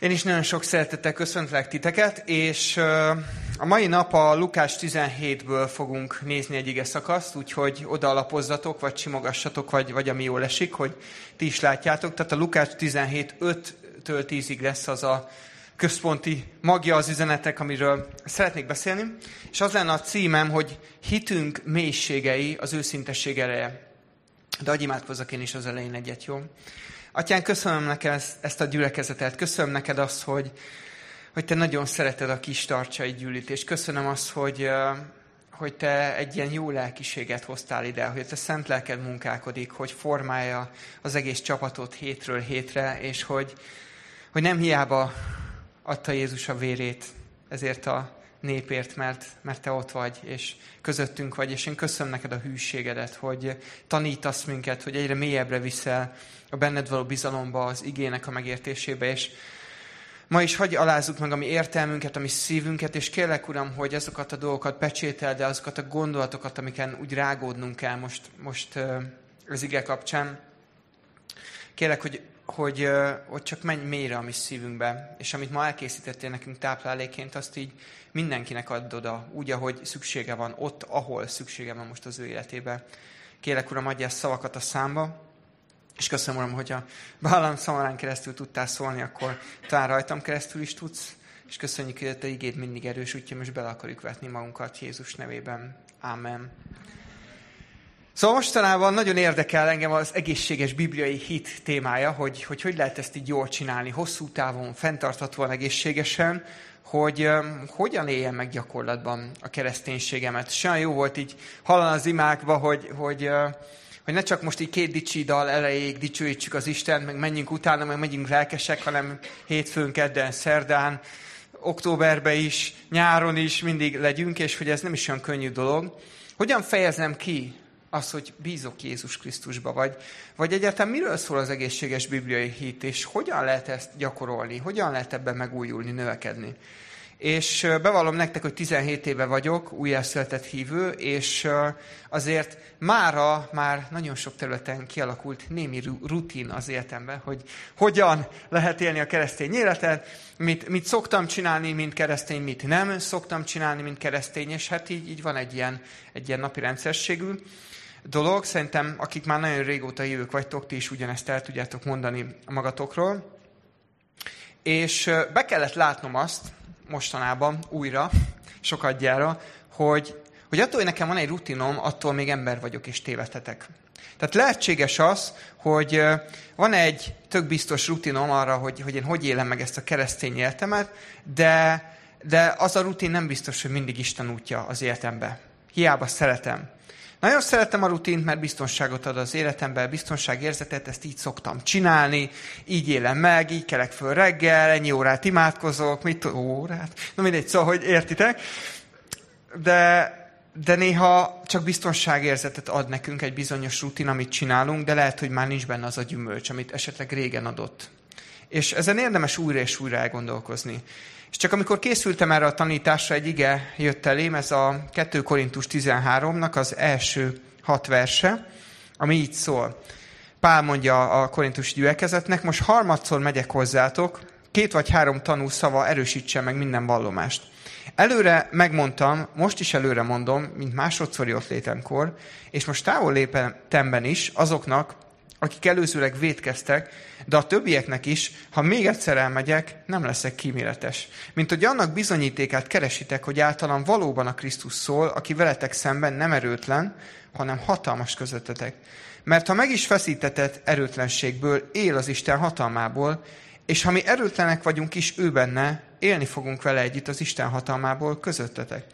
Én is nagyon sok szeretettel köszöntlek titeket, és a mai nap a Lukás 17-ből fogunk nézni egy ige szakaszt, úgyhogy oda alapozzatok, vagy simogassatok, vagy, vagy ami jól esik, hogy ti is látjátok. Tehát a Lukás 17 5-től 10-ig lesz az a központi magja az üzenetek, amiről szeretnék beszélni. És az lenne a címem, hogy hitünk mélységei az őszintesség ereje. De adj imádkozzak én is az elején egyet, jó? Atyán, köszönöm neked ezt a gyülekezetet, köszönöm neked azt, hogy, hogy te nagyon szereted a kis tartsai gyűlítést. Köszönöm azt, hogy, hogy te egy ilyen jó lelkiséget hoztál ide, hogy te szent lelked munkálkodik, hogy formálja az egész csapatot hétről hétre, és hogy, hogy nem hiába adta Jézus a vérét ezért a népért, mert, mert te ott vagy, és közöttünk vagy, és én köszönöm neked a hűségedet, hogy tanítasz minket, hogy egyre mélyebbre viszel a benned való bizalomba, az igének a megértésébe, és ma is hagyj alázzuk meg a mi értelmünket, a mi szívünket, és kérlek, Uram, hogy azokat a dolgokat pecsétel, de azokat a gondolatokat, amiken úgy rágódnunk kell most, most az ige kapcsán. Kérlek, hogy, hogy, hogy csak menj mélyre a mi szívünkbe, és amit ma elkészítettél nekünk tápláléként, azt így mindenkinek add oda, úgy, ahogy szüksége van, ott, ahol szüksége van most az ő életébe. Kérlek, Uram, adj ezt szavakat a számba, és köszönöm, Uram, hogyha Bálam szamarán keresztül tudtál szólni, akkor talán rajtam keresztül is tudsz, és köszönjük, hogy a te igéd mindig erős, úgyhogy most bele akarjuk vetni magunkat Jézus nevében. Amen. Szóval mostanában nagyon érdekel engem az egészséges bibliai hit témája, hogy hogy, hogy lehet ezt így jól csinálni, hosszú távon, fenntarthatóan, egészségesen, hogy um, hogyan éljen meg gyakorlatban a kereszténységemet. Olyan jó volt így hallani az imákba, hogy, hogy, uh, hogy ne csak most így két dicsi dal elejéig dicsőítsük az Isten, meg menjünk utána, meg megyünk lelkesek, hanem hétfőn, kedden, szerdán, októberben is, nyáron is mindig legyünk, és hogy ez nem is olyan könnyű dolog. Hogyan fejezem ki az, hogy bízok Jézus Krisztusba, vagy, vagy egyáltalán miről szól az egészséges bibliai hit, és hogyan lehet ezt gyakorolni, hogyan lehet ebben megújulni, növekedni. És bevallom nektek, hogy 17 éve vagyok újjászületett hívő, és azért mára már nagyon sok területen kialakult némi rutin az életemben, hogy hogyan lehet élni a keresztény életet, mit, mit szoktam csinálni, mint keresztény, mit nem szoktam csinálni, mint keresztény, és hát így, így van egy ilyen, egy ilyen napi rendszerségű dolog. Szerintem, akik már nagyon régóta jövők vagytok, ti is ugyanezt el tudjátok mondani magatokról. És be kellett látnom azt, mostanában újra, sokadjára, hogy, hogy attól, hogy nekem van egy rutinom, attól még ember vagyok és tévedhetek. Tehát lehetséges az, hogy van egy tök biztos rutinom arra, hogy, hogy én hogy élem meg ezt a keresztény életemet, de, de az a rutin nem biztos, hogy mindig Isten útja az életembe. Hiába szeretem. Nagyon szeretem a rutint, mert biztonságot ad az életemben, biztonságérzetet, ezt így szoktam csinálni, így élem meg, így kelek föl reggel, ennyi órát imádkozok, mit órát? Na mindegy, szóval, hogy értitek. De, de néha csak biztonságérzetet ad nekünk egy bizonyos rutin, amit csinálunk, de lehet, hogy már nincs benne az a gyümölcs, amit esetleg régen adott. És ezen érdemes újra és újra elgondolkozni. És csak amikor készültem erre a tanításra, egy ige jött elém, ez a 2 Korintus 13-nak az első hat verse, ami így szól. Pál mondja a korintus gyülekezetnek, most harmadszor megyek hozzátok, két vagy három tanú szava erősítse meg minden vallomást. Előre megmondtam, most is előre mondom, mint másodszori ott létemkor, és most távol létemben is azoknak, akik előzőleg védkeztek, de a többieknek is, ha még egyszer elmegyek, nem leszek kíméletes. Mint hogy annak bizonyítékát keresitek, hogy általán valóban a Krisztus szól, aki veletek szemben nem erőtlen, hanem hatalmas közöttetek. Mert ha meg is feszítetett erőtlenségből, él az Isten hatalmából, és ha mi erőtlenek vagyunk is ő benne, élni fogunk vele együtt az Isten hatalmából közöttetek.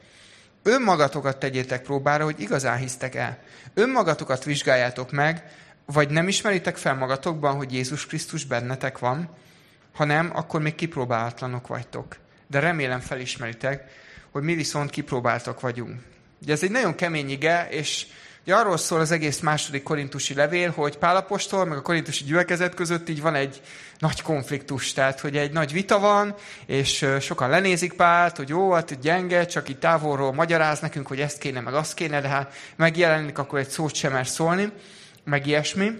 Önmagatokat tegyétek próbára, hogy igazán hisztek el. Önmagatokat vizsgáljátok meg, vagy nem ismeritek fel magatokban, hogy Jézus Krisztus bennetek van, ha nem, akkor még kipróbálatlanok vagytok. De remélem felismeritek, hogy mi viszont kipróbáltak vagyunk. Ugye ez egy nagyon kemény ige, és ugye arról szól az egész második korintusi levél, hogy Pálapostól, meg a korintusi gyülekezet között így van egy nagy konfliktus, tehát hogy egy nagy vita van, és sokan lenézik Pált, hogy jó, hát gyenge, csak itt távolról magyaráz nekünk, hogy ezt kéne, meg azt kéne, de hát megjelenik, akkor egy szót sem mer szólni meg ilyesmi.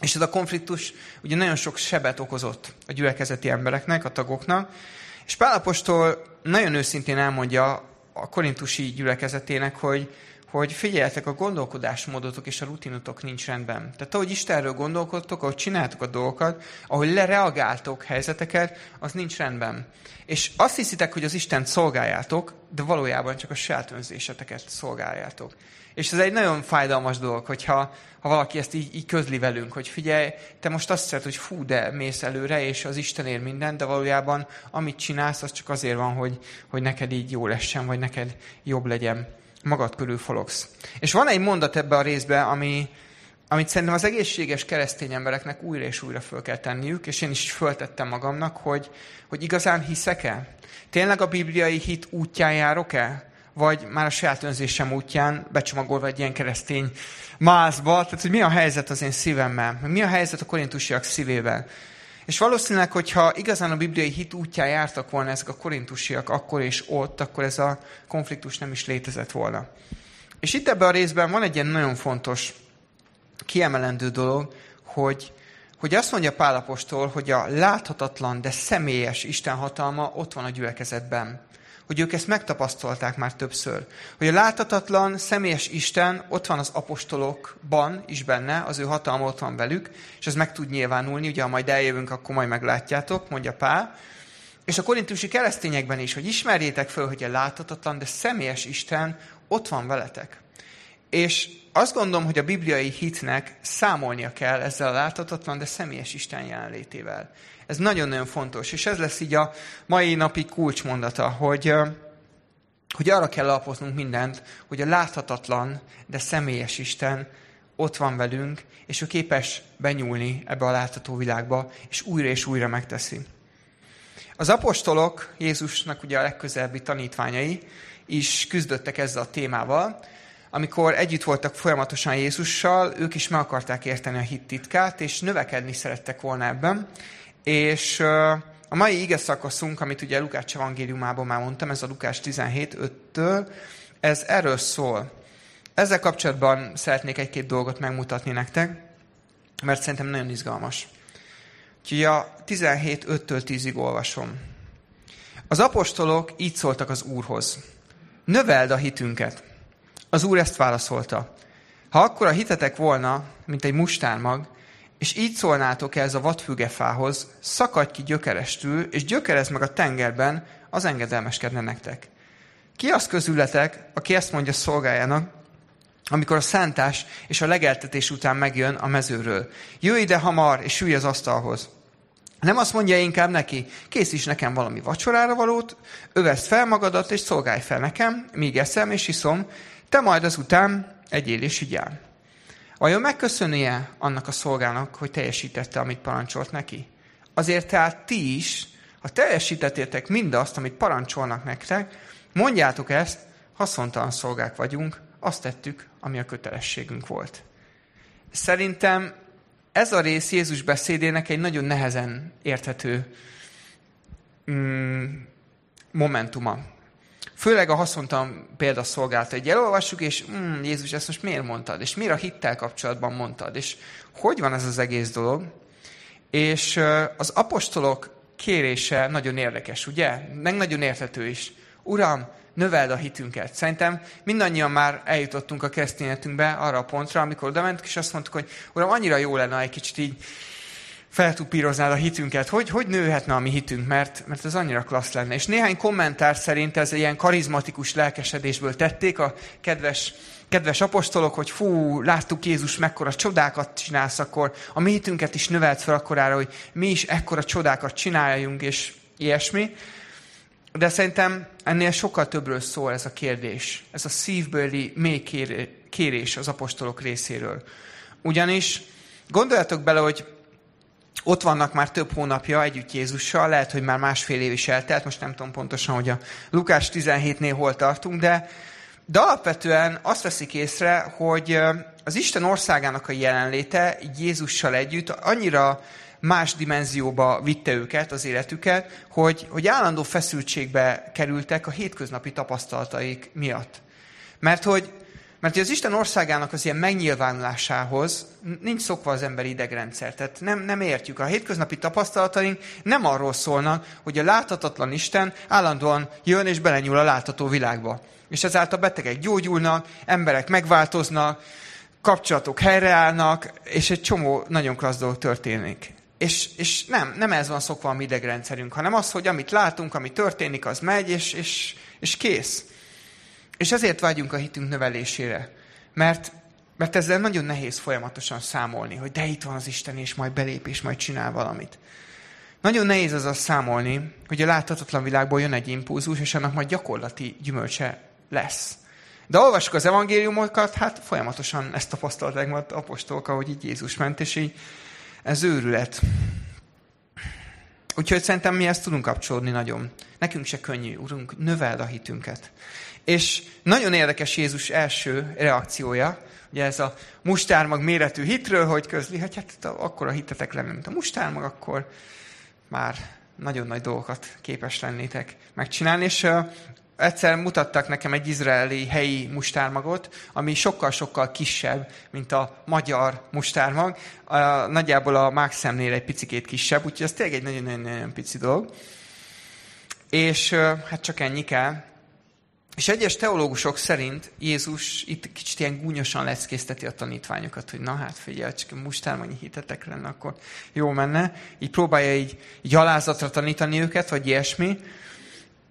És ez a konfliktus ugye nagyon sok sebet okozott a gyülekezeti embereknek, a tagoknak, és Pálapostól nagyon őszintén elmondja a korintusi gyülekezetének, hogy, hogy figyeljetek, a gondolkodásmódotok és a rutinotok nincs rendben. Tehát ahogy Istenről gondolkodtok, ahogy csináltok a dolgokat, ahogy lereagáltok helyzeteket, az nincs rendben. És azt hiszitek, hogy az Istent szolgáljátok, de valójában csak a saját önzéseteket szolgáljátok. És ez egy nagyon fájdalmas dolog, hogyha ha valaki ezt így, így közli velünk, hogy figyelj, te most azt hiszed, hogy fú, de mész előre, és az Isten ér minden, de valójában amit csinálsz, az csak azért van, hogy, hogy neked így jó lessen, vagy neked jobb legyen. Magad körül fologsz. És van egy mondat ebbe a részbe, ami, amit szerintem az egészséges keresztény embereknek újra és újra föl kell tenniük, és én is föltettem magamnak, hogy, hogy igazán hiszek-e? Tényleg a bibliai hit útján járok-e? Vagy már a saját önzésem útján becsomagolva egy ilyen keresztény mázba. Tehát, hogy mi a helyzet az én szívemmel, mi a helyzet a korintusiak szívével. És valószínűleg, hogyha igazán a bibliai hit útján jártak volna ezek a korintusiak akkor és ott, akkor ez a konfliktus nem is létezett volna. És itt ebben a részben van egy ilyen nagyon fontos, kiemelendő dolog, hogy, hogy azt mondja Pálapostól, hogy a láthatatlan, de személyes Isten hatalma ott van a gyülekezetben hogy ők ezt megtapasztalták már többször. Hogy a láthatatlan, személyes Isten ott van az apostolokban is benne, az ő hatalma ott van velük, és ez meg tud nyilvánulni, ugye ha majd eljövünk, akkor majd meglátjátok, mondja Pál. És a korintusi keresztényekben is, hogy ismerjétek föl, hogy a láthatatlan, de személyes Isten ott van veletek. És azt gondolom, hogy a bibliai hitnek számolnia kell ezzel a láthatatlan, de személyes Isten jelenlétével. Ez nagyon-nagyon fontos, és ez lesz így a mai napi kulcsmondata, hogy, hogy arra kell alapoznunk mindent, hogy a láthatatlan, de személyes Isten ott van velünk, és ő képes benyúlni ebbe a látható világba, és újra és újra megteszi. Az apostolok, Jézusnak ugye a legközelebbi tanítványai is küzdöttek ezzel a témával, amikor együtt voltak folyamatosan Jézussal, ők is meg akarták érteni a hit titkát, és növekedni szerettek volna ebben, és a mai ige szakaszunk, amit ugye Lukács evangéliumában már mondtam, ez a Lukás 17.5-től, ez erről szól. Ezzel kapcsolatban szeretnék egy-két dolgot megmutatni nektek, mert szerintem nagyon izgalmas. Úgyhogy a 17.5-től 10-ig olvasom. Az apostolok így szóltak az Úrhoz. Növeld a hitünket. Az Úr ezt válaszolta. Ha akkor a hitetek volna, mint egy mustármag, és így szólnátok ez a vadfügefához, szakadj ki gyökerestül, és gyökerez meg a tengerben, az engedelmeskedne nektek. Ki az közületek, aki ezt mondja szolgájának, amikor a szántás és a legeltetés után megjön a mezőről. Jöjj ide hamar, és ülj az asztalhoz. Nem azt mondja inkább neki, készíts nekem valami vacsorára valót, öveszt fel magadat, és szolgálj fel nekem, míg eszem és iszom, te majd azután egyél és igyál. Vajon megköszönnie annak a szolgának, hogy teljesítette, amit parancsolt neki? Azért tehát ti is, ha teljesítettétek mindazt, amit parancsolnak nektek, mondjátok ezt, haszontalan szolgák vagyunk, azt tettük, ami a kötelességünk volt. Szerintem ez a rész Jézus beszédének egy nagyon nehezen érthető mm, momentuma. Főleg a haszontalan példaszolgálata. Egy elolvassuk, és mm, Jézus, ezt most miért mondtad? És miért a hittel kapcsolatban mondtad? És hogy van ez az egész dolog? És az apostolok kérése nagyon érdekes, ugye? Meg nagyon érthető is. Uram, növeld a hitünket. Szerintem mindannyian már eljutottunk a keresztényetünkbe arra a pontra, amikor oda mentünk, és azt mondtuk, hogy Uram, annyira jó lenne, egy kicsit így feltupíroznád a hitünket, hogy, hogy nőhetne a mi hitünk, mert, mert ez annyira klassz lenne. És néhány kommentár szerint ez ilyen karizmatikus lelkesedésből tették a kedves, kedves apostolok, hogy fú, láttuk Jézus mekkora csodákat csinálsz, akkor a mi hitünket is növelt fel akkorára, hogy mi is ekkora csodákat csináljunk, és ilyesmi. De szerintem ennél sokkal többről szól ez a kérdés. Ez a szívbőli mély kérés az apostolok részéről. Ugyanis gondoljatok bele, hogy ott vannak már több hónapja együtt Jézussal, lehet, hogy már másfél év is eltelt, most nem tudom pontosan, hogy a Lukás 17-nél hol tartunk, de, de alapvetően azt veszik észre, hogy az Isten országának a jelenléte Jézussal együtt annyira más dimenzióba vitte őket, az életüket, hogy, hogy állandó feszültségbe kerültek a hétköznapi tapasztalataik miatt. Mert hogy Mert az Isten országának az ilyen megnyilvánulásához nincs szokva az emberi idegrendszer. Tehát nem, nem értjük. A hétköznapi tapasztalataink nem arról szólnak, hogy a láthatatlan Isten állandóan jön és belenyúl a látható világba. És ezáltal betegek gyógyulnak, emberek megváltoznak, kapcsolatok helyreállnak, és egy csomó nagyon klassz dolog történik. És, és nem, nem ez van szokva a mi idegrendszerünk, hanem az, hogy amit látunk, ami történik, az megy, és, és, és kész. És ezért vágyunk a hitünk növelésére. Mert, mert ezzel nagyon nehéz folyamatosan számolni, hogy de itt van az Isten, és majd belép, és majd csinál valamit. Nagyon nehéz az azt számolni, hogy a láthatatlan világból jön egy impulzus, és annak majd gyakorlati gyümölcse lesz. De olvassuk az evangéliumokat, hát folyamatosan ezt tapasztalták majd apostolok, ahogy így Jézus ment, és így ez őrület. Úgyhogy szerintem mi ezt tudunk kapcsolódni nagyon. Nekünk se könnyű, Urunk, növeld a hitünket. És nagyon érdekes Jézus első reakciója, ugye ez a mustármag méretű hitről, hogy közli, hogy hát akkor a hitetek lenne, mint a mustármag, akkor már nagyon nagy dolgokat képes lennétek megcsinálni. És egyszer mutattak nekem egy izraeli helyi mustármagot, ami sokkal-sokkal kisebb, mint a magyar mustármag. A, nagyjából a mákszemnél egy picikét kisebb, úgyhogy ez tényleg egy nagyon-nagyon pici dolog. És hát csak ennyi kell. És egyes teológusok szerint Jézus itt kicsit ilyen gúnyosan leckészteti a tanítványokat, hogy na hát figyelj, csak mustármannyi hitetek lenne, akkor jó menne. Így próbálja így, így alázatra tanítani őket, vagy ilyesmi.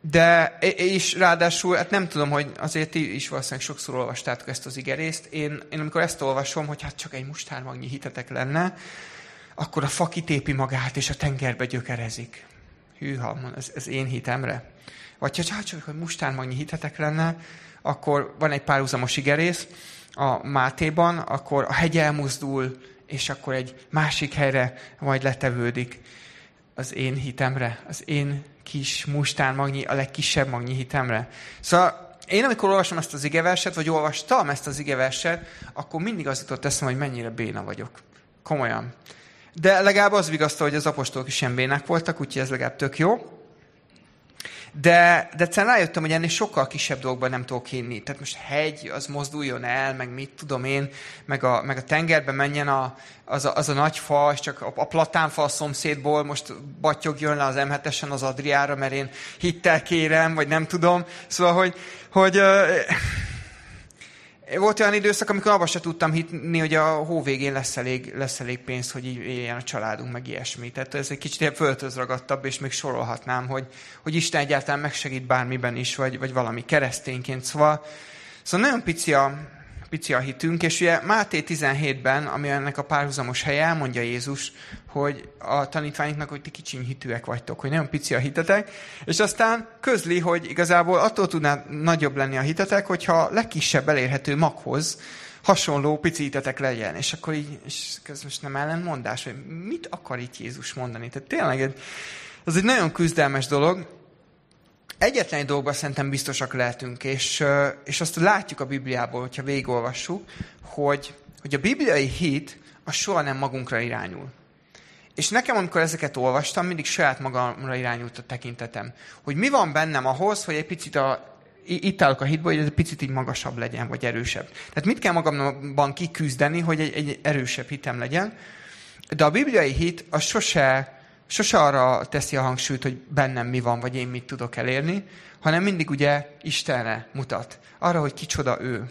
De, és ráadásul, hát nem tudom, hogy azért ti is valószínűleg sokszor olvastátok ezt az igerészt. Én, én amikor ezt olvasom, hogy hát csak egy mustármagnyi hitetek lenne, akkor a fa kitépi magát, és a tengerbe gyökerezik. Hűha, ez, ez én hitemre. Vagy ha csak, hogy mustármagnyi hitetek lenne, akkor van egy párhuzamos igerész a Mátéban, akkor a hegy elmozdul, és akkor egy másik helyre majd letevődik az én hitemre, az én kis mustármagnyi, a legkisebb magnyi hitemre. Szóval én amikor olvasom ezt az igeverset, vagy olvastam ezt az igeverset, akkor mindig az jutott eszem, hogy mennyire béna vagyok. Komolyan. De legalább az vigasztal, hogy az apostolok is ilyen bénák voltak, úgyhogy ez legalább tök jó. De, de egyszerűen rájöttem, hogy ennél sokkal kisebb dolgokban nem tudok hinni. Tehát most hegy, az mozduljon el, meg mit tudom én, meg a, meg a tengerbe menjen a, az, a, az a nagy fa, és csak a, a platánfa a szomszédból most battyogjon le az m az Adriára, mert én hittel kérem, vagy nem tudom. Szóval, hogy, hogy volt olyan időszak, amikor abba se tudtam hitni, hogy a hó végén lesz elég, lesz elég pénz, hogy így éljen a családunk, meg ilyesmi. Tehát ez egy kicsit földhöz ragadtabb, és még sorolhatnám, hogy, hogy Isten egyáltalán megsegít bármiben is, vagy, vagy valami keresztényként. Szóval, szóval nagyon pici a, pici a hitünk, és ugye Máté 17-ben, ami ennek a párhuzamos helye, elmondja Jézus, hogy a tanítványoknak, hogy ti kicsiny hitűek vagytok, hogy nagyon pici a hitetek, és aztán közli, hogy igazából attól tudná nagyobb lenni a hitetek, hogyha legkisebb elérhető maghoz hasonló pici hitetek legyen. És akkor így, és ez most nem ellenmondás, hogy mit akar itt Jézus mondani? Tehát tényleg ez egy nagyon küzdelmes dolog, egyetlen egy dolgban szerintem biztosak lehetünk, és, és azt látjuk a Bibliából, hogyha végigolvassuk, hogy, hogy a bibliai hit az soha nem magunkra irányul. És nekem, amikor ezeket olvastam, mindig saját magamra irányult a tekintetem. Hogy mi van bennem ahhoz, hogy egy picit a, itt állok a hitból, hogy ez egy picit így magasabb legyen, vagy erősebb. Tehát mit kell magamban kiküzdeni, hogy egy, egy erősebb hitem legyen. De a bibliai hit az sose sose arra teszi a hangsúlyt, hogy bennem mi van, vagy én mit tudok elérni, hanem mindig ugye Istenre mutat. Arra, hogy kicsoda ő.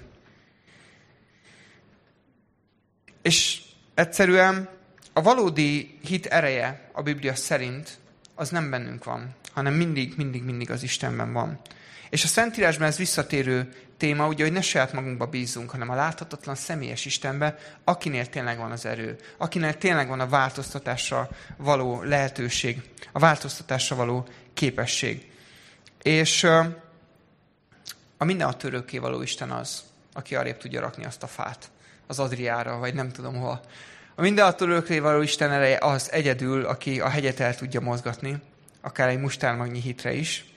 És egyszerűen a valódi hit ereje a Biblia szerint az nem bennünk van, hanem mindig, mindig, mindig az Istenben van. És a Szentírásban ez visszatérő téma, ugye, hogy ne saját magunkba bízzunk, hanem a láthatatlan személyes Istenbe, akinél tényleg van az erő, akinél tényleg van a változtatásra való lehetőség, a változtatásra való képesség. És a minden törőké való Isten az, aki arrébb tudja rakni azt a fát az Adriára, vagy nem tudom hova. A minden törőké való Isten ereje az egyedül, aki a hegyet el tudja mozgatni, akár egy mustármagnyi hitre is,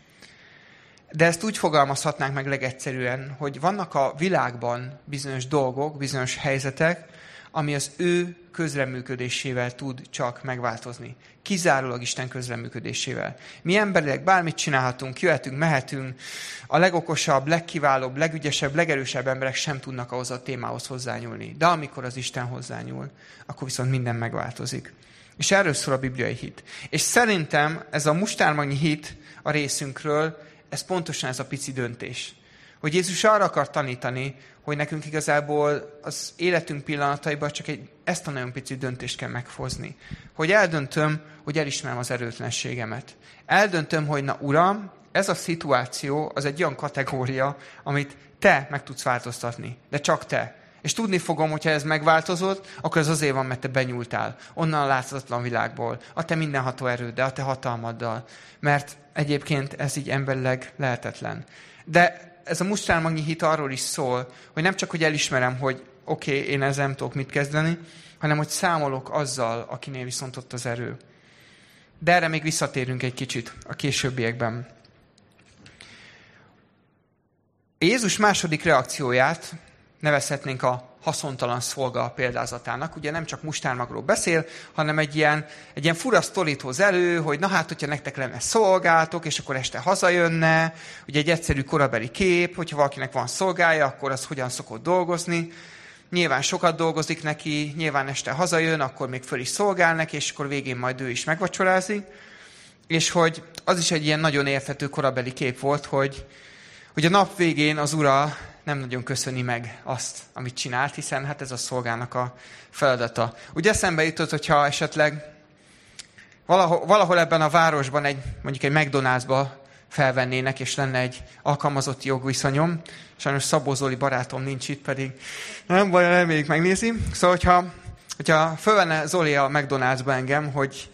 de ezt úgy fogalmazhatnánk meg legegyszerűen, hogy vannak a világban bizonyos dolgok, bizonyos helyzetek, ami az ő közreműködésével tud csak megváltozni. Kizárólag Isten közreműködésével. Mi emberileg bármit csinálhatunk, jöhetünk, mehetünk, a legokosabb, legkiválóbb, legügyesebb, legerősebb emberek sem tudnak ahhoz a témához hozzányúlni. De amikor az Isten hozzányúl, akkor viszont minden megváltozik. És erről szól a bibliai hit. És szerintem ez a mustármagnyi hit a részünkről, ez pontosan ez a pici döntés. Hogy Jézus arra akar tanítani, hogy nekünk igazából az életünk pillanataiban csak egy, ezt a nagyon pici döntést kell meghozni. Hogy eldöntöm, hogy elismerem az erőtlenségemet. Eldöntöm, hogy na uram, ez a szituáció az egy olyan kategória, amit te meg tudsz változtatni. De csak te. És tudni fogom, hogyha ez megváltozott, akkor ez azért van, mert te benyúltál. Onnan a láthatatlan világból. A te mindenható erőddel, a te hatalmaddal. Mert egyébként ez így emberileg lehetetlen. De ez a mustrálmagnyi hit arról is szól, hogy nem csak, hogy elismerem, hogy oké, okay, én ezzel nem tudok mit kezdeni, hanem hogy számolok azzal, akinél viszont ott az erő. De erre még visszatérünk egy kicsit a későbbiekben. Jézus második reakcióját nevezhetnénk a haszontalan szolga példázatának. Ugye nem csak mustármagról beszél, hanem egy ilyen, egy ilyen fura sztorit hoz elő, hogy na hát, hogyha nektek lenne szolgáltok, és akkor este hazajönne, ugye egy egyszerű korabeli kép, hogyha valakinek van szolgája, akkor az hogyan szokott dolgozni. Nyilván sokat dolgozik neki, nyilván este hazajön, akkor még föl is szolgál neki, és akkor végén majd ő is megvacsorázik. És hogy az is egy ilyen nagyon érthető korabeli kép volt, hogy, hogy a nap végén az ura nem nagyon köszöni meg azt, amit csinált, hiszen hát ez a szolgának a feladata. Ugye eszembe jutott, hogyha esetleg valahol, valahol ebben a városban, egy, mondjuk egy McDonald'sba felvennének, és lenne egy alkalmazotti jogviszonyom. Sajnos Szabó Zoli barátom nincs itt, pedig nem baj, reméljük megnézi. Szóval, hogyha, hogyha fölvenne Zoli a McDonald'sba engem, hogy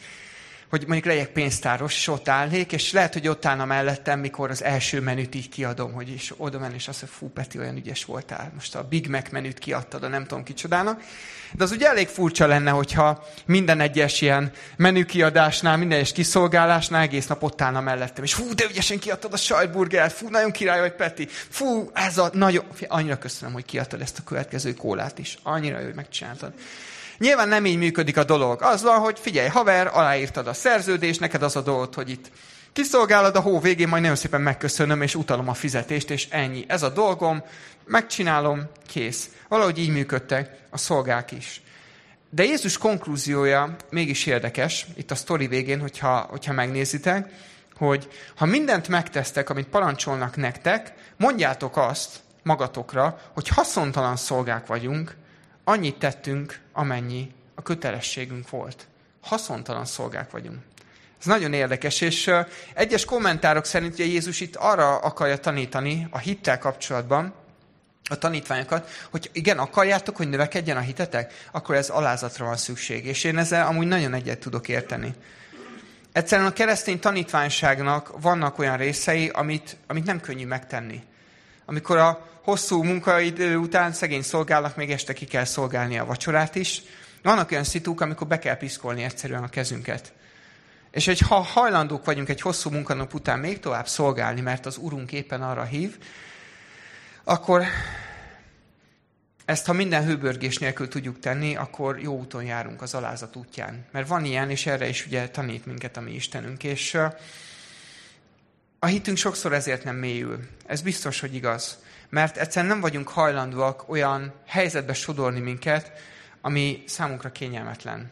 hogy mondjuk legyek pénztáros, és ott állnék, és lehet, hogy ott állna mellettem, mikor az első menüt így kiadom, hogy is oda menni, és azt mondja, fú, Peti, olyan ügyes voltál. Most a Big Mac menüt kiadtad, a nem tudom kicsodának. De az ugye elég furcsa lenne, hogyha minden egyes ilyen menükiadásnál, minden egyes kiszolgálásnál egész nap ott állna mellettem, és fú, de ügyesen kiadtad a sajtburgert, fú, nagyon király vagy, Peti, fú, ez a nagyon... Annyira köszönöm, hogy kiadtad ezt a következő kólát is. Annyira jó, hogy megcsináltad. Nyilván nem így működik a dolog. Az van, hogy figyelj, haver, aláírtad a szerződést, neked az a dolog, hogy itt kiszolgálod a hó végén, majd nagyon szépen megköszönöm, és utalom a fizetést, és ennyi. Ez a dolgom, megcsinálom, kész. Valahogy így működtek a szolgák is. De Jézus konklúziója mégis érdekes, itt a sztori végén, hogyha, hogyha megnézitek, hogy ha mindent megtesztek, amit parancsolnak nektek, mondjátok azt magatokra, hogy haszontalan szolgák vagyunk, annyit tettünk, amennyi a kötelességünk volt. Haszontalan szolgák vagyunk. Ez nagyon érdekes, és egyes kommentárok szerint ugye Jézus itt arra akarja tanítani a hittel kapcsolatban, a tanítványokat, hogy igen, akarjátok, hogy növekedjen a hitetek, akkor ez alázatra van szükség. És én ezzel amúgy nagyon egyet tudok érteni. Egyszerűen a keresztény tanítványságnak vannak olyan részei, amit, amit nem könnyű megtenni. Amikor a hosszú munkaidő után szegény szolgálnak, még este ki kell szolgálni a vacsorát is. Vannak olyan szituk, amikor be kell piszkolni egyszerűen a kezünket. És hogy ha hajlandók vagyunk egy hosszú munkanap után még tovább szolgálni, mert az Urunk éppen arra hív, akkor ezt, ha minden hőbörgés nélkül tudjuk tenni, akkor jó úton járunk az alázat útján. Mert van ilyen, és erre is ugye tanít minket a mi Istenünk. És a hitünk sokszor ezért nem mélyül. Ez biztos, hogy igaz mert egyszerűen nem vagyunk hajlandóak olyan helyzetbe sodorni minket, ami számunkra kényelmetlen.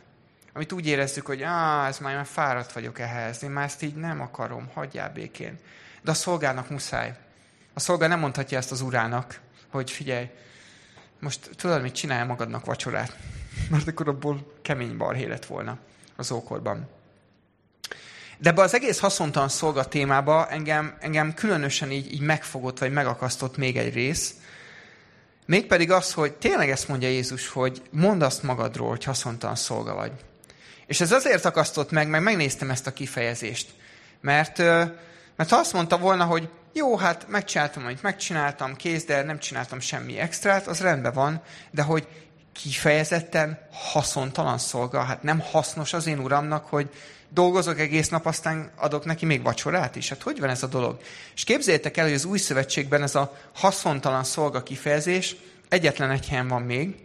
Amit úgy érezzük, hogy ah, ez már, már fáradt vagyok ehhez, én már ezt így nem akarom, hagyjál békén. De a szolgának muszáj. A szolgál nem mondhatja ezt az urának, hogy figyelj, most tudod, mit csinálj magadnak vacsorát. Mert akkor abból kemény balhé lett volna az ókorban. De ebbe az egész haszontalan szolga témába engem, engem különösen így, így megfogott, vagy megakasztott még egy rész. Mégpedig az, hogy tényleg ezt mondja Jézus, hogy mondd azt magadról, hogy haszontalan szolga vagy. És ez azért akasztott meg, meg megnéztem ezt a kifejezést. Mert, mert ha azt mondta volna, hogy jó, hát megcsináltam, amit megcsináltam, kész, de nem csináltam semmi extrát, az rendben van, de hogy kifejezetten haszontalan szolga, hát nem hasznos az én uramnak, hogy dolgozok egész nap, aztán adok neki még vacsorát is. Hát hogy van ez a dolog? És képzeljétek el, hogy az új szövetségben ez a haszontalan szolga kifejezés egyetlen egy helyen van még.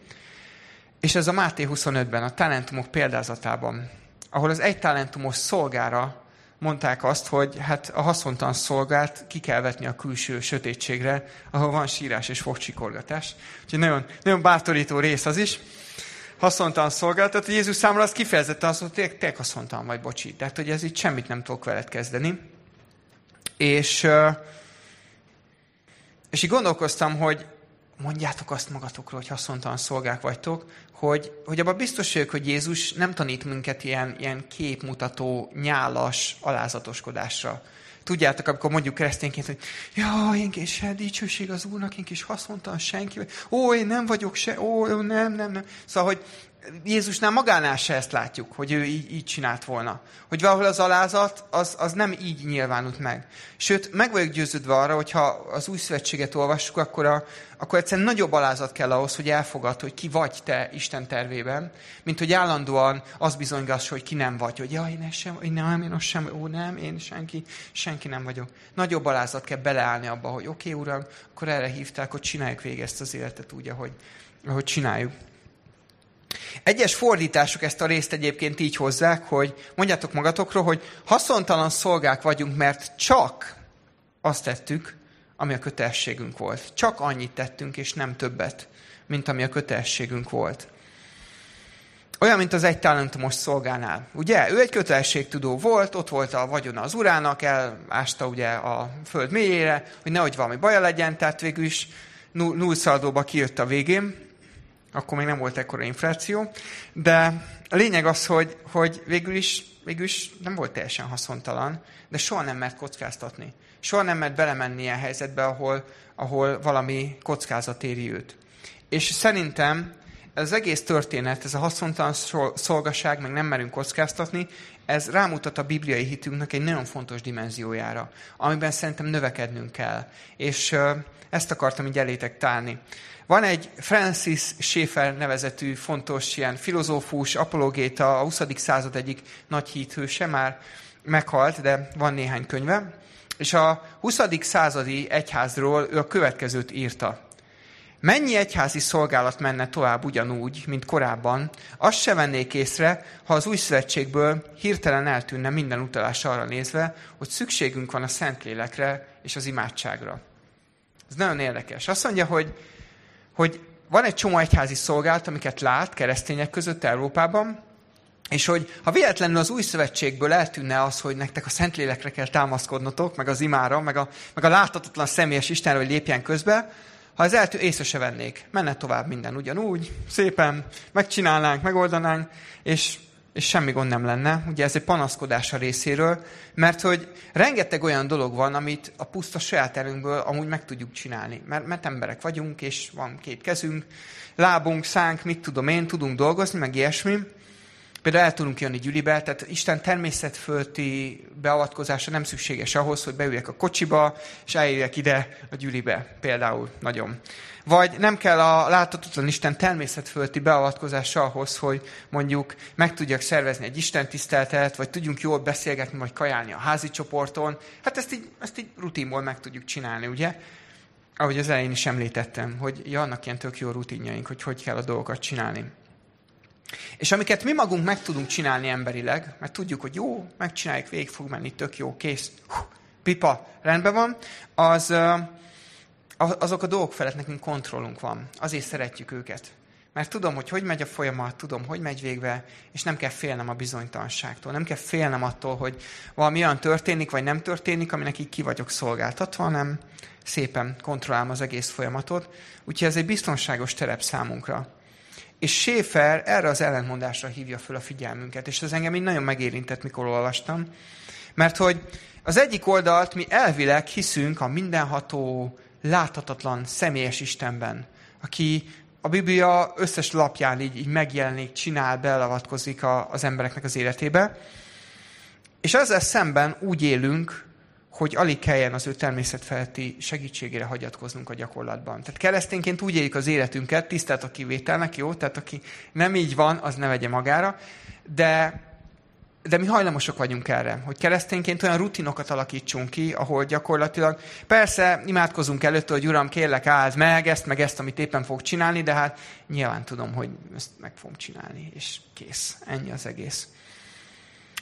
És ez a Máté 25-ben, a talentumok példázatában, ahol az egy talentumos szolgára mondták azt, hogy hát a haszontalan szolgált ki kell vetni a külső sötétségre, ahol van sírás és fogcsikorgatás. Úgyhogy nagyon, nagyon bátorító rész az is. Haszontalan szolgált, tehát Jézus számra az kifejezetten azt mondta, hogy tényleg haszontalan vagy, bocsi. Tehát, hogy ez itt semmit nem tudok veled kezdeni. És, és így gondolkoztam, hogy mondjátok azt magatokról, hogy haszontalan szolgák vagytok, hogy, hogy abban biztos vagyok, hogy Jézus nem tanít minket ilyen, ilyen képmutató, nyálas alázatoskodásra. Tudjátok, amikor mondjuk keresztényként, hogy ja, én kis se dicsőség az Úrnak, én kis haszontalan senki, ó, én nem vagyok se, ó, nem, nem, nem. Szóval, hogy Jézusnál magánál se ezt látjuk, hogy ő így, így csinált volna. Hogy valahol az alázat, az, az nem így nyilvánult meg. Sőt, meg vagyok győződve arra, hogy ha az új szövetséget olvassuk, akkor, a, akkor egyszerűen nagyobb alázat kell ahhoz, hogy elfogad, hogy ki vagy te Isten tervében, mint hogy állandóan az bizonygass, hogy ki nem vagy, hogy ja, én sem, én nem, én sem, ó nem, én senki, senki nem vagyok. Nagyobb alázat kell beleállni abba, hogy oké, okay, uram, akkor erre hívták, hogy csináljuk végig ezt az életet úgy, ahogy, ahogy csináljuk. Egyes fordítások ezt a részt egyébként így hozzák, hogy mondjátok magatokról, hogy haszontalan szolgák vagyunk, mert csak azt tettük, ami a kötelességünk volt. Csak annyit tettünk, és nem többet, mint ami a kötelességünk volt. Olyan, mint az egy talentumos szolgánál. Ugye, ő egy kötelességtudó volt, ott volt a vagyona az urának, elásta ugye a föld mélyére, hogy nehogy valami baja legyen, tehát végül is nullszaldóba kijött a végén, akkor még nem volt ekkora infláció, de a lényeg az, hogy, hogy végül, is, végül is nem volt teljesen haszontalan, de soha nem mert kockáztatni. Soha nem mert belemenni ilyen helyzetbe, ahol, ahol valami kockázat éri őt. És szerintem ez az egész történet, ez a haszontalan szolgaság, meg nem merünk kockáztatni, ez rámutat a bibliai hitünknek egy nagyon fontos dimenziójára, amiben szerintem növekednünk kell. És ezt akartam így elétek tálni. Van egy Francis Schaeffer nevezetű fontos ilyen filozófus, apologéta, a 20. század egyik nagy hithőse, már meghalt, de van néhány könyve. És a 20. századi egyházról ő a következőt írta. Mennyi egyházi szolgálat menne tovább ugyanúgy, mint korábban, azt se vennék észre, ha az új szövetségből hirtelen eltűnne minden utalás arra nézve, hogy szükségünk van a Szentlélekre és az imádságra. Ez nagyon érdekes. Azt mondja, hogy hogy van egy csomó egyházi szolgálat, amiket lát keresztények között Európában, és hogy ha véletlenül az új szövetségből eltűnne az, hogy nektek a Szentlélekre kell támaszkodnotok, meg az imára, meg a, meg a láthatatlan személyes Istenre, hogy lépjen közbe, ha ez eltű, észre se vennék. Menne tovább minden ugyanúgy, szépen, megcsinálnánk, megoldanánk, és és semmi gond nem lenne. Ugye ez egy panaszkodás a részéről, mert hogy rengeteg olyan dolog van, amit a puszta saját erőnkből amúgy meg tudjuk csinálni. Mert, mert emberek vagyunk, és van két kezünk, lábunk, szánk, mit tudom én, tudunk dolgozni, meg ilyesmi. Például el tudunk jönni gyülibe, tehát Isten természetfölti beavatkozása nem szükséges ahhoz, hogy beüljek a kocsiba, és eljöjjek ide a gyülibe, például nagyon. Vagy nem kell a láthatatlan Isten természetfölti beavatkozása ahhoz, hogy mondjuk meg tudjak szervezni egy Isten tiszteltet, vagy tudjunk jól beszélgetni, vagy kajálni a házi csoporton. Hát ezt így, ezt így rutinból meg tudjuk csinálni, ugye? Ahogy az elején is említettem, hogy ja, annak ilyen tök jó rutinjaink, hogy hogy kell a dolgokat csinálni. És amiket mi magunk meg tudunk csinálni emberileg, mert tudjuk, hogy jó, megcsináljuk, végig fog menni, tök jó, kész, hú, pipa, rendben van, az, azok a dolgok felett nekünk kontrollunk van. Azért szeretjük őket. Mert tudom, hogy hogy megy a folyamat, tudom, hogy megy végbe, és nem kell félnem a bizonytalanságtól. Nem kell félnem attól, hogy valami olyan történik, vagy nem történik, aminek így ki vagyok szolgáltatva, hanem szépen kontrollálom az egész folyamatot. Úgyhogy ez egy biztonságos terep számunkra. És Schäfer erre az ellentmondásra hívja föl a figyelmünket, és ez engem így nagyon megérintett, mikor olvastam. Mert hogy az egyik oldalt mi elvileg hiszünk a mindenható, láthatatlan, személyes Istenben, aki a Biblia összes lapján így, így megjelenik, csinál, belavatkozik a, az embereknek az életébe. És ezzel szemben úgy élünk, hogy alig kelljen az ő természetfeletti segítségére hagyatkoznunk a gyakorlatban. Tehát keresztényként úgy éljük az életünket, tisztelt a kivételnek, jó? Tehát aki nem így van, az ne vegye magára, de de mi hajlamosok vagyunk erre, hogy keresztényként olyan rutinokat alakítsunk ki, ahol gyakorlatilag persze imádkozunk előtte, hogy Uram, kérlek, áld meg ezt, meg ezt, amit éppen fog csinálni, de hát nyilván tudom, hogy ezt meg fogom csinálni, és kész. Ennyi az egész.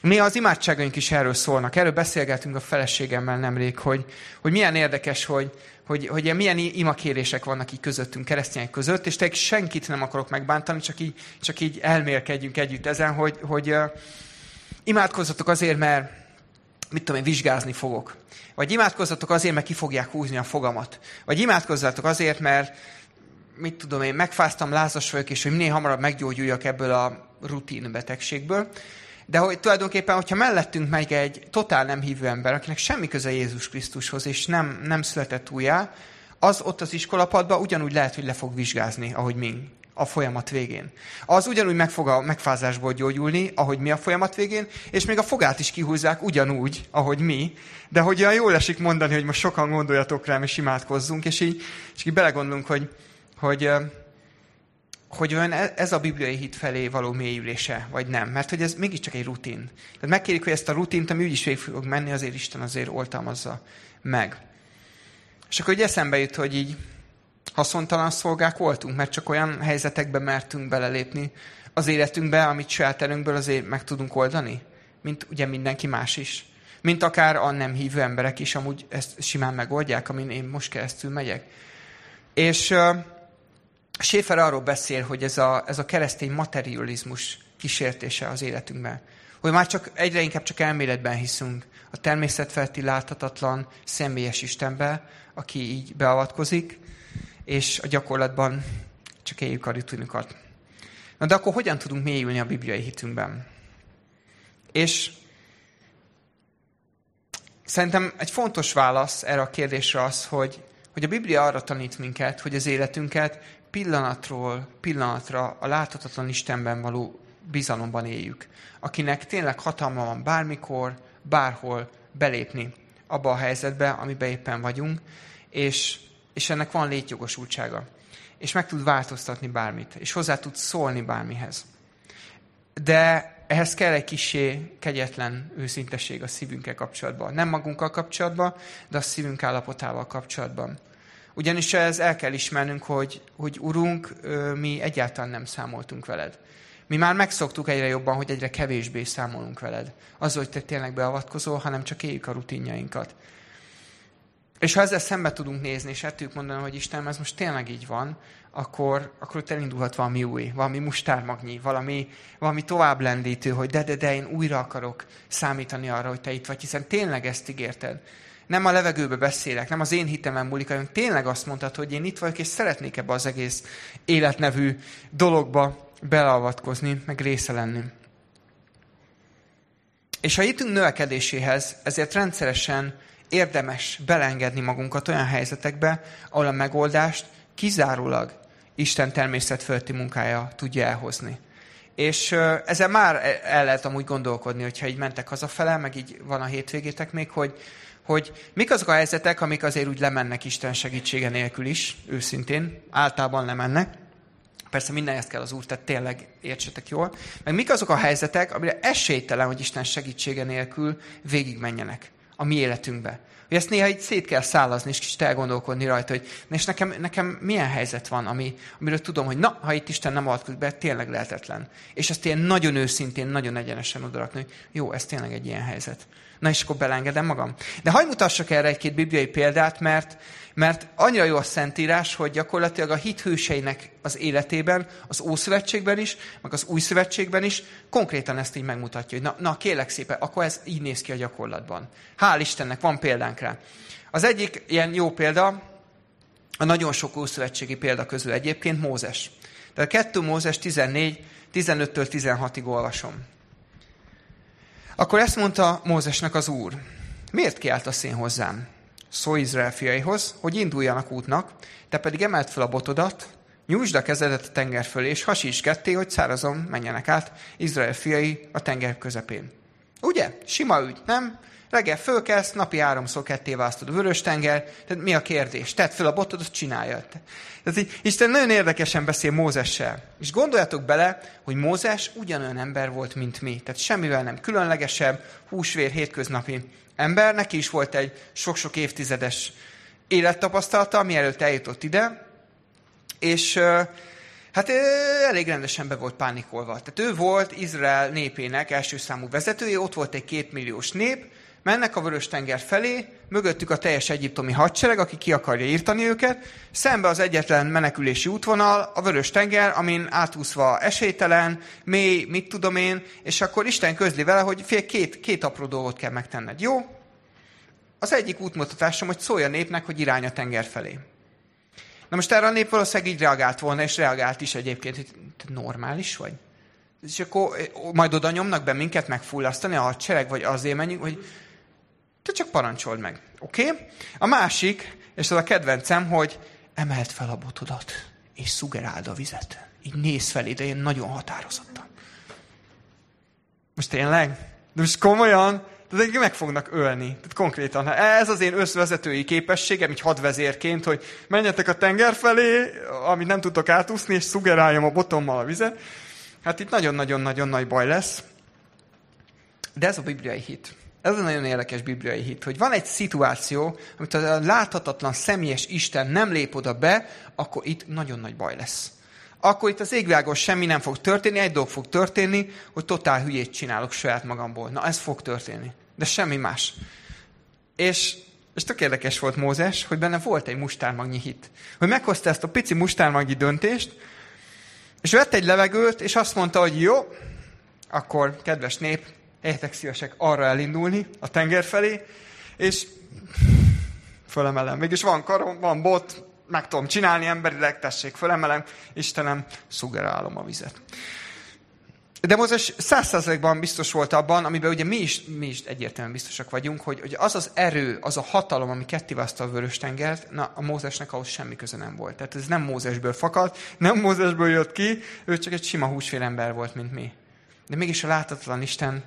Mi az imádságaink is erről szólnak. Erről beszélgetünk a feleségemmel nemrég, hogy, hogy milyen érdekes, hogy, hogy, hogy milyen imakérések vannak így közöttünk, keresztények között, és te senkit nem akarok megbántani, csak így, csak így elmélkedjünk együtt ezen, hogy, hogy uh, imádkozzatok azért, mert mit tudom én, vizsgázni fogok. Vagy imádkozzatok azért, mert ki fogják húzni a fogamat. Vagy imádkozzatok azért, mert mit tudom én, megfáztam, lázas vagyok, és hogy minél hamarabb meggyógyuljak ebből a rutin betegségből. De hogy tulajdonképpen, hogyha mellettünk megy egy totál nem hívő ember, akinek semmi köze Jézus Krisztushoz, és nem, nem született újjá, az ott az iskolapadban ugyanúgy lehet, hogy le fog vizsgázni, ahogy mi a folyamat végén. Az ugyanúgy meg fog a megfázásból gyógyulni, ahogy mi a folyamat végén, és még a fogát is kihúzzák ugyanúgy, ahogy mi, de hogy olyan jól esik mondani, hogy most sokan gondoljatok rám, és imádkozzunk, és így, és így belegondolunk, hogy, hogy hogy olyan e- ez a bibliai hit felé való mélyülése, vagy nem. Mert hogy ez mégiscsak egy rutin. Tehát megkérjük, hogy ezt a rutint, ami úgyis végig fog menni, azért Isten azért oltalmazza meg. És akkor így eszembe jut, hogy így haszontalan szolgák voltunk, mert csak olyan helyzetekbe mertünk belelépni az életünkbe, amit saját erőnkből azért meg tudunk oldani, mint ugye mindenki más is. Mint akár a nem hívő emberek is amúgy ezt simán megoldják, amin én most keresztül megyek. És Schäfer arról beszél, hogy ez a, ez a keresztény materializmus kísértése az életünkben. Hogy már csak egyre inkább csak elméletben hiszünk a természetfelti láthatatlan személyes Istenbe, aki így beavatkozik, és a gyakorlatban csak éljük a rutinokat. Na de akkor hogyan tudunk mélyülni a bibliai hitünkben? És szerintem egy fontos válasz erre a kérdésre az, hogy, hogy a Biblia arra tanít minket, hogy az életünket pillanatról pillanatra a láthatatlan Istenben való bizalomban éljük, akinek tényleg hatalma van bármikor, bárhol belépni abba a helyzetbe, amiben éppen vagyunk, és, és ennek van létjogosultsága. És meg tud változtatni bármit, és hozzá tud szólni bármihez. De ehhez kell egy kisé kegyetlen őszintesség a szívünkkel kapcsolatban. Nem magunkkal kapcsolatban, de a szívünk állapotával kapcsolatban. Ugyanis ez el kell ismernünk, hogy, hogy Urunk, mi egyáltalán nem számoltunk veled. Mi már megszoktuk egyre jobban, hogy egyre kevésbé számolunk veled. Az, hogy te tényleg beavatkozol, hanem csak éljük a rutinjainkat. És ha ezzel szembe tudunk nézni, és el mondani, hogy Isten, ez most tényleg így van, akkor, akkor ott elindulhat valami új, valami mustármagnyi, valami, valami tovább lendítő, hogy de, de, de, én újra akarok számítani arra, hogy te itt vagy, hiszen tényleg ezt ígérted nem a levegőbe beszélek, nem az én hitemen múlik, hanem tényleg azt mondtad, hogy én itt vagyok, és szeretnék ebbe az egész életnevű dologba beleavatkozni, meg része lenni. És a hitünk növekedéséhez ezért rendszeresen érdemes belengedni magunkat olyan helyzetekbe, ahol a megoldást kizárólag Isten természetfölti munkája tudja elhozni. És ezzel már el lehet amúgy gondolkodni, hogyha így mentek hazafele, meg így van a hétvégétek még, hogy hogy mik azok a helyzetek, amik azért úgy lemennek Isten segítsége nélkül is, őszintén, általában lemennek. Persze mindenhez kell az Úr, tehát tényleg értsetek jól. Meg mik azok a helyzetek, amire esélytelen, hogy Isten segítsége nélkül végigmenjenek a mi életünkbe. Hogy ezt néha így szét kell szállazni, és kicsit elgondolkodni rajta, hogy na és nekem, nekem milyen helyzet van, ami, amiről tudom, hogy na, ha itt Isten nem avatkozik be, tényleg lehetetlen. És ezt ilyen nagyon őszintén, nagyon egyenesen odarakni, hogy jó, ez tényleg egy ilyen helyzet. Na és akkor belengedem magam. De hagyd mutassak erre egy-két bibliai példát, mert, mert annyira jó a Szentírás, hogy gyakorlatilag a hit hőseinek az életében, az Ószövetségben is, meg az Új Szövetségben is konkrétan ezt így megmutatja, hogy na, na kérlek szépen, akkor ez így néz ki a gyakorlatban. Hál' Istennek, van példánk rá. Az egyik ilyen jó példa, a nagyon sok ószövetségi példa közül egyébként Mózes. Tehát 2 Mózes 14, 15-től 16-ig olvasom. Akkor ezt mondta Mózesnek az úr. Miért kiáltasz én hozzám? Szó Izrael fiaihoz, hogy induljanak útnak, te pedig emelt fel a botodat, nyújtsd a kezedet a tenger fölé, és hasíts ketté, hogy szárazon menjenek át Izrael fiai a tenger közepén. Ugye? Sima ügy, nem? Reggel fölkelsz, napi háromszor ketté választod a vörös tenger, tehát mi a kérdés? Tedd fel a botod, azt csinálja. Tehát Isten nagyon érdekesen beszél Mózessel. És gondoljatok bele, hogy Mózes ugyanolyan ember volt, mint mi. Tehát semmivel nem különlegesebb, húsvér, hétköznapi ember. Neki is volt egy sok-sok évtizedes élettapasztalata, mielőtt eljutott ide. És hát elég rendesen be volt pánikolva. Tehát ő volt Izrael népének első számú vezetője, ott volt egy kétmilliós nép, mennek a Vörös-tenger felé, mögöttük a teljes egyiptomi hadsereg, aki ki akarja írtani őket, szembe az egyetlen menekülési útvonal, a Vörös-tenger, amin átúszva esélytelen, mély, mit tudom én, és akkor Isten közli vele, hogy fél két, két apró dolgot kell megtenned. Jó? Az egyik útmutatásom, hogy szólj a népnek, hogy irány a tenger felé. Na most erre a nép valószínűleg így reagált volna, és reagált is egyébként, hogy te normális vagy? És akkor majd oda nyomnak be minket megfullasztani a hadsereg, vagy azért menjünk, hogy te csak parancsold meg. Oké? Okay? A másik, és az a kedvencem, hogy emeld fel a botodat, és szugeráld a vizet. Így néz fel ide, én nagyon határozottan. Most tényleg? De most komolyan? Tehát meg fognak ölni. Tehát konkrétan, ha ez az én összvezetői képességem, így hadvezérként, hogy menjetek a tenger felé, amit nem tudtok átúszni, és szugeráljam a botommal a vizet, hát itt nagyon-nagyon-nagyon nagy baj lesz. De ez a bibliai hit. Ez a nagyon érdekes bibliai hit, hogy van egy szituáció, amit a láthatatlan személyes Isten nem lép oda be, akkor itt nagyon nagy baj lesz. Akkor itt az égvilágon semmi nem fog történni, egy dolog fog történni, hogy totál hülyét csinálok saját magamból. Na, ez fog történni. De semmi más. És, és tök érdekes volt Mózes, hogy benne volt egy mustármagnyi hit. Hogy meghozta ezt a pici mustármagnyi döntést, és vett egy levegőt, és azt mondta, hogy jó, akkor kedves nép, Értek szívesek arra elindulni, a tenger felé, és fölemelem. Mégis van karom, van bot, meg tudom csinálni emberileg, tessék, fölemelem, Istenem, szugerálom a vizet. De Mózes százszerzalékban biztos volt abban, amiben ugye mi is, mi is egyértelműen biztosak vagyunk, hogy, hogy az az erő, az a hatalom, ami kettivázta a vörös tengert, na, a Mózesnek ahhoz semmi köze nem volt. Tehát ez nem Mózesből fakadt, nem Mózesből jött ki, ő csak egy sima húsfél ember volt, mint mi. De mégis a látatlan Isten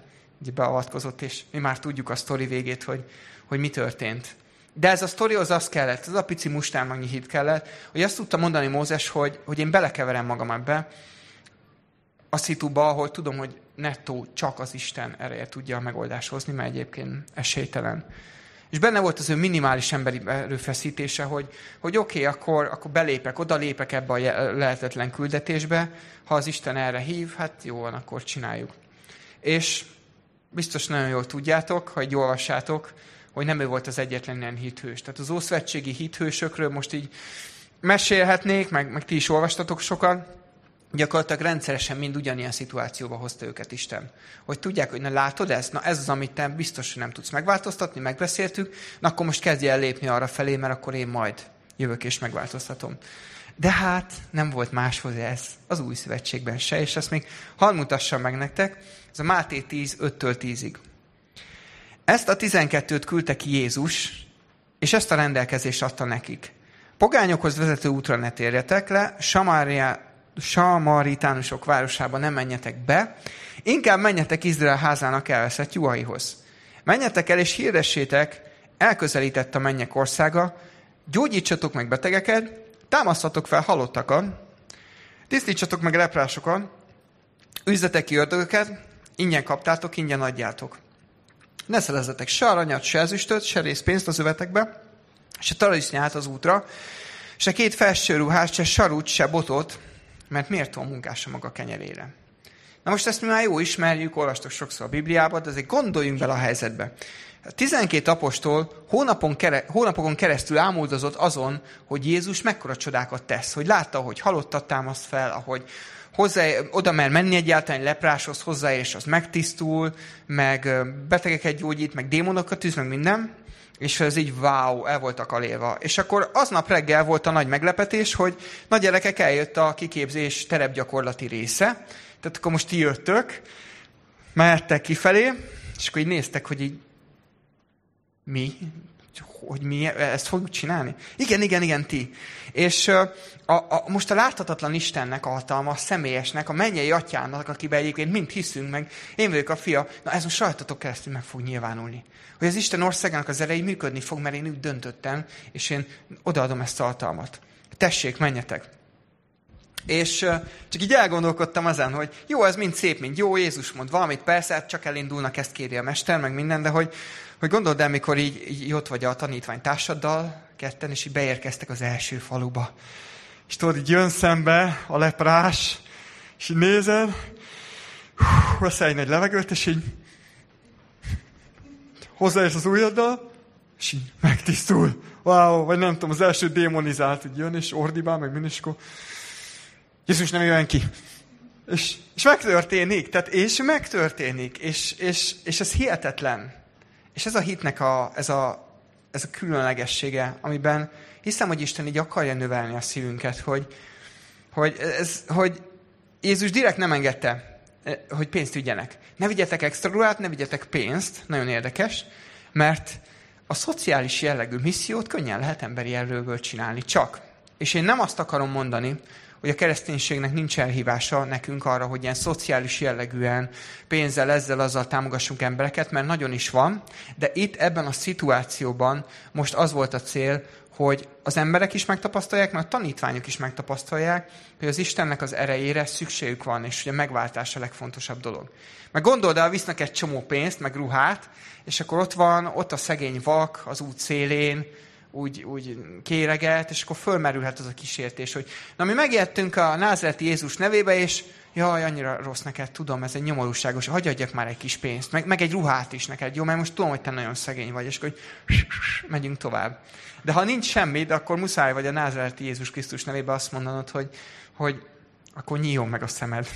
beavatkozott, és mi már tudjuk a sztori végét, hogy, hogy mi történt. De ez a sztori az kellett, ez a pici mustármagnyi hit kellett, hogy azt tudta mondani Mózes, hogy, hogy én belekeverem magam ebbe, a szituba, ahol tudom, hogy nettó csak az Isten ereje tudja a megoldást hozni, mert egyébként esélytelen. És benne volt az ő minimális emberi erőfeszítése, hogy, hogy oké, okay, akkor, akkor belépek, odalépek ebbe a lehetetlen küldetésbe, ha az Isten erre hív, hát jó van, akkor csináljuk. És biztos nagyon jól tudjátok, ha így olvassátok, hogy nem ő volt az egyetlen ilyen hithős. Tehát az ószövetségi hithősökről most így mesélhetnék, meg, meg ti is olvastatok sokan, gyakorlatilag rendszeresen mind ugyanilyen szituációba hozta őket Isten. Hogy tudják, hogy na látod ezt? Na ez az, amit te biztos, hogy nem tudsz megváltoztatni, megbeszéltük, na akkor most kezdj el lépni arra felé, mert akkor én majd jövök és megváltoztatom. De hát nem volt máshoz ez az új szövetségben se, és ezt még hadd mutassam meg nektek. Ez a Máté 10, 5-től 10-ig. Ezt a 12-t küldte ki Jézus, és ezt a rendelkezést adta nekik. Pogányokhoz vezető útra ne térjetek le, Samária, Samaritánusok városába nem menjetek be, inkább menjetek Izrael házának elveszett juhaihoz. Menjetek el és hirdessétek, elközelített a mennyek országa, gyógyítsatok meg betegeket, támasztatok fel halottakat, tisztítsatok meg leprásokat, üzletek ki ördögöket, Ingyen kaptátok, ingyen adjátok. Ne szerezzetek se aranyat, se ezüstöt, se részpénzt az övetekbe, se talisznyát az útra, se két felső ruhát, se sarut, se botot, mert miért van munkása maga kenyerére. Na most ezt mi már jó ismerjük, olvastok sokszor a Bibliában, de azért gondoljunk bele a helyzetbe. A 12 apostol hónapon kere, hónapokon keresztül ámuldozott azon, hogy Jézus mekkora csodákat tesz, hogy látta, hogy halottat támaszt fel, ahogy hozzá, oda mer menni egyáltalán lepráshoz hozzá, és az megtisztul, meg betegeket gyógyít, meg démonokat tűz, meg minden, és ez így wow, el voltak alélva. És akkor aznap reggel volt a nagy meglepetés, hogy nagy gyerekek eljött a kiképzés terepgyakorlati része, tehát akkor most ti jöttök, mehettek kifelé, és akkor így néztek, hogy így mi? Hogy mi ezt fogjuk csinálni? Igen, igen, igen, ti. És a, a, most a láthatatlan Istennek a hatalma, a személyesnek, a mennyei atyának, akiben egyébként mind hiszünk meg, én vagyok a fia, na ez most rajtatok keresztül meg fog nyilvánulni. Hogy az Isten országának az erei működni fog, mert én úgy döntöttem, és én odaadom ezt a hatalmat. Tessék, menjetek. És csak így elgondolkodtam azon, hogy jó, ez mind szép, mind jó, Jézus mond valamit, persze, hát csak elindulnak, ezt kéri a mester, meg minden, de hogy, hogy gondold el, mikor így, így ott vagy a tanítvány társaddal, ketten, és így beérkeztek az első faluba. És tudod, így jön szembe a leprás, és így nézed, hú, egy nagy levegőt, és így hozzáérsz az ujjaddal, és így megtisztul. Wow, vagy nem tudom, az első démonizált, hogy jön, és ordibál, meg akkor Jézus nem jön ki. És, és megtörténik, tehát és megtörténik, és, és, és ez hihetetlen. És ez a hitnek a, ez, a, ez a különlegessége, amiben hiszem, hogy Isten így akarja növelni a szívünket, hogy, hogy, ez, hogy Jézus direkt nem engedte, hogy pénzt ügyenek. Ne vigyetek extra ruhát, ne vigyetek pénzt, nagyon érdekes, mert a szociális jellegű missziót könnyen lehet emberi erőből csinálni, csak. És én nem azt akarom mondani, hogy a kereszténységnek nincs elhívása nekünk arra, hogy ilyen szociális jellegűen pénzzel, ezzel, azzal támogassunk embereket, mert nagyon is van, de itt ebben a szituációban most az volt a cél, hogy az emberek is megtapasztalják, mert a tanítványok is megtapasztalják, hogy az Istennek az erejére szükségük van, és hogy a megváltás a legfontosabb dolog. Meg gondold el, visznek egy csomó pénzt, meg ruhát, és akkor ott van, ott a szegény vak az út szélén, úgy, úgy kéreget, és akkor fölmerülhet az a kísértés, hogy na mi megijedtünk a názereti Jézus nevébe, és jaj, annyira rossz neked, tudom, ez egy nyomorúságos, hagyj adjak már egy kis pénzt, meg, meg egy ruhát is neked, jó, mert most tudom, hogy te nagyon szegény vagy, és akkor hogy megyünk tovább. De ha nincs semmi, akkor muszáj vagy a názereti Jézus Krisztus nevébe azt mondanod, hogy, hogy akkor nyíljon meg a szemed,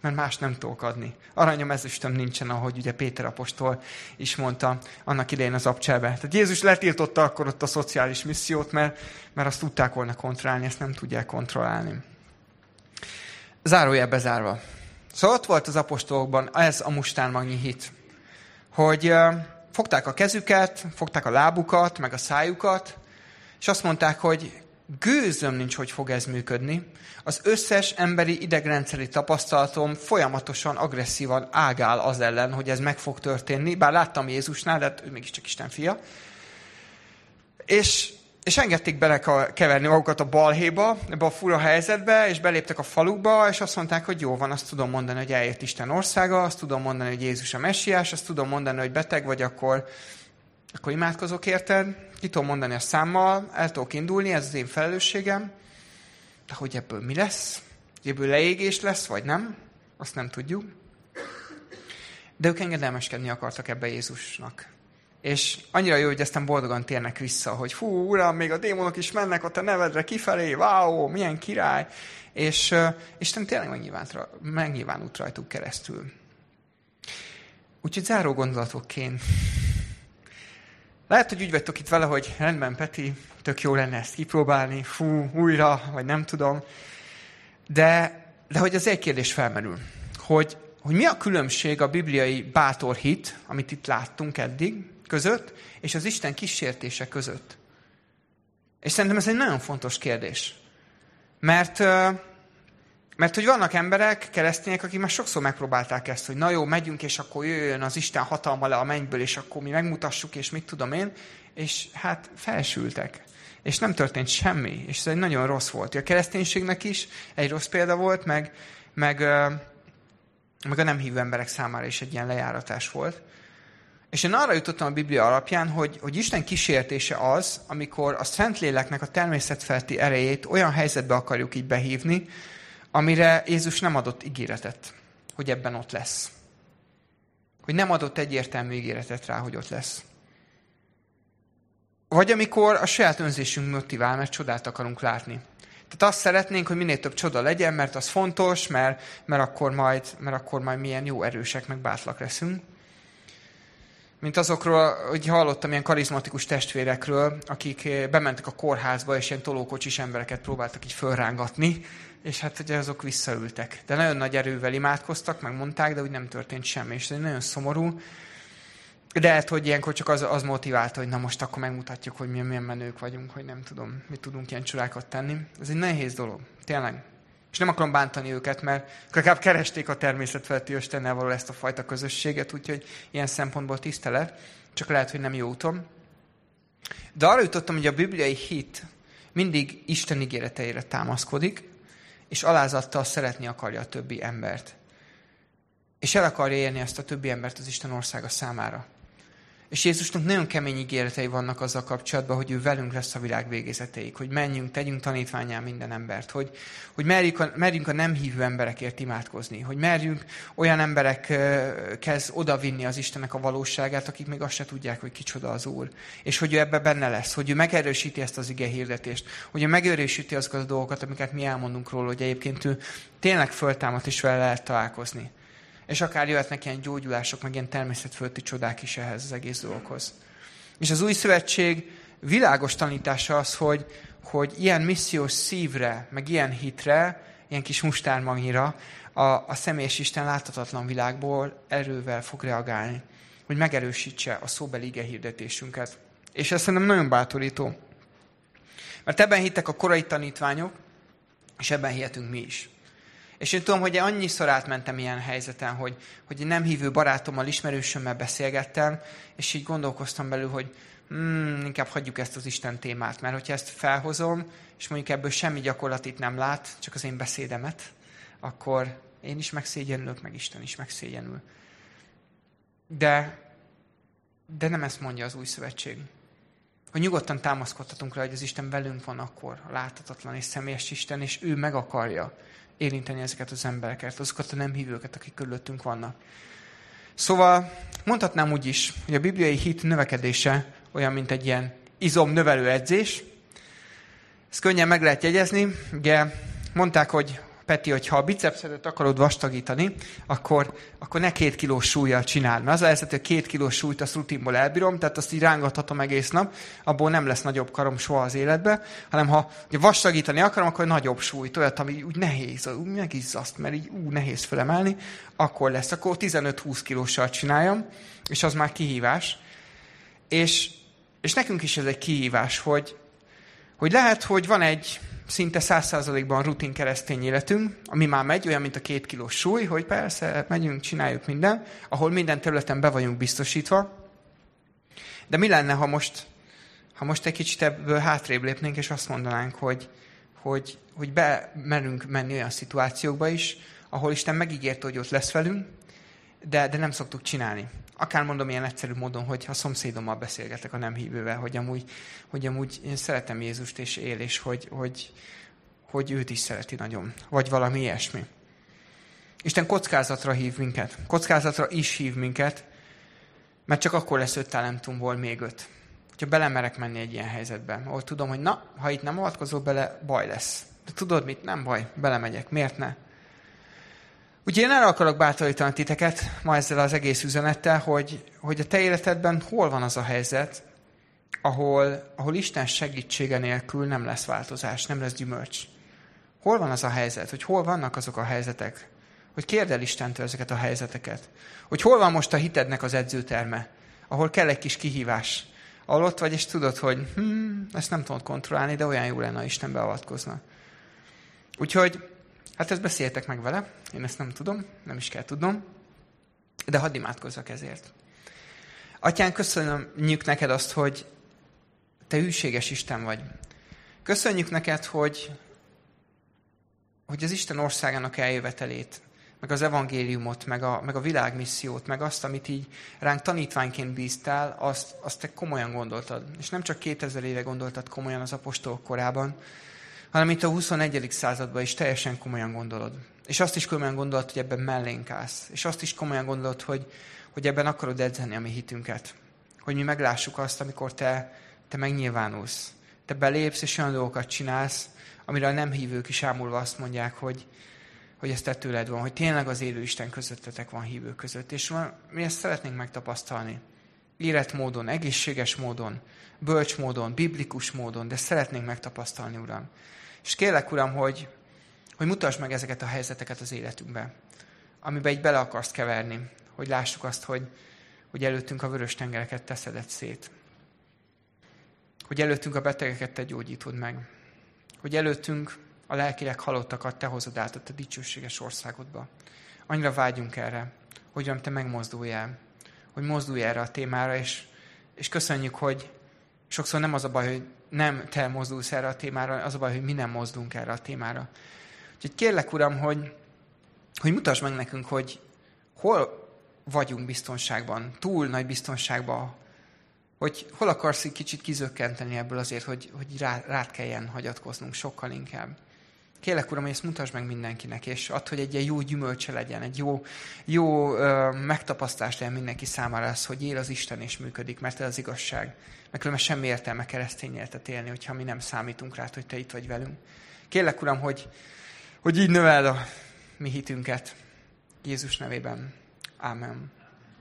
mert más nem tudok adni. Aranyom ezüstöm nincsen, ahogy ugye Péter apostol is mondta annak idején az abcselbe. Tehát Jézus letiltotta akkor ott a szociális missziót, mert, mert azt tudták volna kontrollálni, ezt nem tudják kontrollálni. Zárójel bezárva. Szóval ott volt az apostolokban ez a mustármagnyi hit, hogy fogták a kezüket, fogták a lábukat, meg a szájukat, és azt mondták, hogy gőzöm nincs, hogy fog ez működni. Az összes emberi idegrendszeri tapasztalatom folyamatosan agresszívan ágál az ellen, hogy ez meg fog történni, bár láttam Jézusnál, de hát ő mégiscsak Isten fia. És, és engedték bele keverni magukat a balhéba, ebbe a fura helyzetbe, és beléptek a falukba, és azt mondták, hogy jó van, azt tudom mondani, hogy eljött Isten országa, azt tudom mondani, hogy Jézus a messiás, azt tudom mondani, hogy beteg vagy, akkor, akkor imádkozok érted, ki tudom mondani a számmal, el tudok indulni, ez az én felelősségem, de hogy ebből mi lesz? Ebből leégés lesz, vagy nem? Azt nem tudjuk. De ők engedelmeskedni akartak ebbe Jézusnak. És annyira jó, hogy aztán boldogan térnek vissza, hogy fú, uram, még a démonok is mennek ott a nevedre kifelé, wow, milyen király. És uh, Isten tényleg megnyilvánult rajtuk keresztül. Úgyhogy záró gondolatokként lehet, hogy úgy vagytok itt vele, hogy rendben, Peti, tök jó lenne ezt kipróbálni, fú, újra, vagy nem tudom. De, de hogy az egy kérdés felmerül, hogy, hogy mi a különbség a bibliai bátor hit, amit itt láttunk eddig, között, és az Isten kísértése között. És szerintem ez egy nagyon fontos kérdés. Mert mert hogy vannak emberek, keresztények, akik már sokszor megpróbálták ezt, hogy na jó, megyünk, és akkor jöjjön az Isten hatalma le a mennyből, és akkor mi megmutassuk, és mit tudom én, és hát felsültek. És nem történt semmi, és ez egy nagyon rossz volt. A kereszténységnek is egy rossz példa volt, meg, meg, meg a nem hívő emberek számára is egy ilyen lejáratás volt. És én arra jutottam a Biblia alapján, hogy, hogy Isten kísértése az, amikor a Szentléleknek a természetfelti erejét olyan helyzetbe akarjuk így behívni, amire Jézus nem adott ígéretet, hogy ebben ott lesz. Hogy nem adott egyértelmű ígéretet rá, hogy ott lesz. Vagy amikor a saját önzésünk motivál, mert csodát akarunk látni. Tehát azt szeretnénk, hogy minél több csoda legyen, mert az fontos, mert, mert, akkor, majd, mert akkor majd milyen jó erősek, meg bátlak leszünk. Mint azokról, hogy hallottam ilyen karizmatikus testvérekről, akik bementek a kórházba, és ilyen tolókocsis embereket próbáltak így fölrángatni, és hát ugye azok visszaültek. De nagyon nagy erővel imádkoztak, meg mondták, de úgy nem történt semmi, és ez nagyon szomorú. de lehet, hogy ilyenkor csak az, az motiválta, hogy na most akkor megmutatjuk, hogy milyen, milyen menők vagyunk, hogy nem tudom, mi tudunk ilyen csodákat tenni. Ez egy nehéz dolog, tényleg. És nem akarom bántani őket, mert legalább keresték a természetfeletti Istennel való ezt a fajta közösséget, úgyhogy ilyen szempontból tisztelet, csak lehet, hogy nem jó úton. De arra jutottam, hogy a bibliai hit mindig Isten ígéreteire támaszkodik, és alázattal szeretni akarja a többi embert. És el akarja érni ezt a többi embert az Isten országa számára. És Jézusnak nagyon kemény ígéretei vannak azzal kapcsolatban, hogy ő velünk lesz a világ végézeteig, hogy menjünk, tegyünk tanítványá minden embert, hogy, hogy merjünk, a, merjünk a nem hívő emberekért imádkozni, hogy merjünk olyan emberekhez odavinni az Istennek a valóságát, akik még azt se tudják, hogy kicsoda az Úr. És hogy ő ebbe benne lesz, hogy ő megerősíti ezt az ige hirdetést, hogy ő megerősíti azokat a dolgokat, amiket mi elmondunk róla, hogy egyébként ő tényleg föltámadt és vele lehet találkozni. És akár jöhetnek ilyen gyógyulások, meg ilyen természetfölti csodák is ehhez az egész dologhoz. És az új szövetség világos tanítása az, hogy, hogy ilyen missziós szívre, meg ilyen hitre, ilyen kis mustármagnira a, a személyes Isten láthatatlan világból erővel fog reagálni, hogy megerősítse a szóbeli ige hirdetésünket. És ez szerintem nagyon bátorító. Mert ebben hittek a korai tanítványok, és ebben hihetünk mi is. És én tudom, hogy annyiszor átmentem ilyen helyzeten, hogy, hogy nem hívő barátommal, ismerősömmel beszélgettem, és így gondolkoztam belül, hogy hmm, inkább hagyjuk ezt az Isten témát, mert hogyha ezt felhozom, és mondjuk ebből semmi gyakorlatit nem lát, csak az én beszédemet, akkor én is megszégyenülök, meg Isten is megszégyenül. De, de nem ezt mondja az új szövetség. Hogy nyugodtan támaszkodhatunk rá, hogy az Isten velünk van akkor, a láthatatlan és személyes Isten, és ő meg akarja érinteni ezeket az embereket, azokat a nem hívőket, akik körülöttünk vannak. Szóval mondhatnám úgy is, hogy a bibliai hit növekedése olyan, mint egy ilyen izomnövelő edzés. Ezt könnyen meg lehet jegyezni. Ugye mondták, hogy Peti, hogy ha a bicepszedet akarod vastagítani, akkor, akkor ne két kilós súlyjal csináld. Mert az a helyzet, hogy két kilós súlyt azt rutinból elbírom, tehát azt így rángathatom egész nap, abból nem lesz nagyobb karom soha az életbe, hanem ha vastagítani akarom, akkor nagyobb súlyt, olyat, ami úgy nehéz, úgy megizzaszt, mert így ú, nehéz felemelni, akkor lesz. Akkor 15-20 kilóssal csináljam, és az már kihívás. És, és nekünk is ez egy kihívás, hogy, hogy lehet, hogy van egy szinte száz százalékban rutin keresztény életünk, ami már megy, olyan, mint a két kilós súly, hogy persze, megyünk, csináljuk minden, ahol minden területen be vagyunk biztosítva. De mi lenne, ha most, ha most egy kicsit ebből hátrébb lépnénk, és azt mondanánk, hogy, hogy, hogy bemerünk menni olyan szituációkba is, ahol Isten megígérte, hogy ott lesz velünk, de, de nem szoktuk csinálni akár mondom ilyen egyszerű módon, hogy ha szomszédommal beszélgetek a nem hívővel, hogy amúgy, hogy amúgy én szeretem Jézust és él, és hogy, hogy, hogy őt is szereti nagyon. Vagy valami ilyesmi. Isten kockázatra hív minket. Kockázatra is hív minket, mert csak akkor lesz öt talentumból még öt. Hogyha belemerek menni egy ilyen helyzetbe, ahol tudom, hogy na, ha itt nem avatkozol bele, baj lesz. De tudod mit? Nem baj, belemegyek. Miért ne? Úgyhogy én erre akarok bátorítani titeket ma ezzel az egész üzenettel, hogy, hogy a te életedben hol van az a helyzet, ahol, ahol Isten segítsége nélkül nem lesz változás, nem lesz gyümölcs. Hol van az a helyzet, hogy hol vannak azok a helyzetek, hogy kérd el Istentől ezeket a helyzeteket. Hogy hol van most a hitednek az edzőterme, ahol kell egy kis kihívás. Ahol ott vagy, és tudod, hogy hm, ezt nem tudod kontrollálni, de olyan jó lenne, ha Isten beavatkozna. Úgyhogy Hát ezt beszéltek meg vele, én ezt nem tudom, nem is kell tudnom, de hadd imádkozzak ezért. Atyán, köszönjük neked azt, hogy te hűséges Isten vagy. Köszönjük neked, hogy, hogy az Isten országának eljövetelét, meg az evangéliumot, meg a, meg a világmissziót, meg azt, amit így ránk tanítványként bíztál, azt, azt te komolyan gondoltad. És nem csak 2000 éve gondoltad komolyan az apostolok korában, hanem itt a 21. században is teljesen komolyan gondolod. És azt is komolyan gondolod, hogy ebben mellénk állsz. És azt is komolyan gondolod, hogy, hogy ebben akarod edzeni a mi hitünket. Hogy mi meglássuk azt, amikor te, te megnyilvánulsz. Te belépsz, és olyan dolgokat csinálsz, amire a nem hívők is ámulva azt mondják, hogy, hogy ez te tőled van, hogy tényleg az élő Isten közöttetek van hívők között. És mi ezt szeretnénk megtapasztalni. Életmódon, egészséges módon, bölcs módon, biblikus módon, de szeretnénk megtapasztalni, Uram. És kérlek, Uram, hogy, hogy mutasd meg ezeket a helyzeteket az életünkbe, amiben egy bele akarsz keverni, hogy lássuk azt, hogy, hogy előttünk a vörös tengereket teszedett szét. Hogy előttünk a betegeket te gyógyítod meg. Hogy előttünk a lelkileg halottakat te hozod át a dicsőséges országodba. Annyira vágyunk erre, hogy te megmozduljál, hogy mozdulj erre a témára, és, és köszönjük, hogy sokszor nem az a baj, hogy nem te mozdulsz erre a témára, az a baj, hogy mi nem mozdulunk erre a témára. Úgyhogy kérlek, Uram, hogy, hogy mutasd meg nekünk, hogy hol vagyunk biztonságban, túl nagy biztonságban, hogy hol akarsz egy kicsit kizökkenteni ebből azért, hogy, hogy rá, rád kelljen hagyatkoznunk sokkal inkább. Kérlek, Uram, hogy ezt mutasd meg mindenkinek, és add, hogy egy ilyen jó gyümölcse legyen, egy jó, jó ö, megtapasztás legyen mindenki számára az, hogy él az Isten és működik, mert ez az igazság. Mert különben semmi értelme keresztény életet élni, hogyha mi nem számítunk rá, hogy Te itt vagy velünk. Kérlek, Uram, hogy, hogy így növeld a mi hitünket. Jézus nevében. Amen.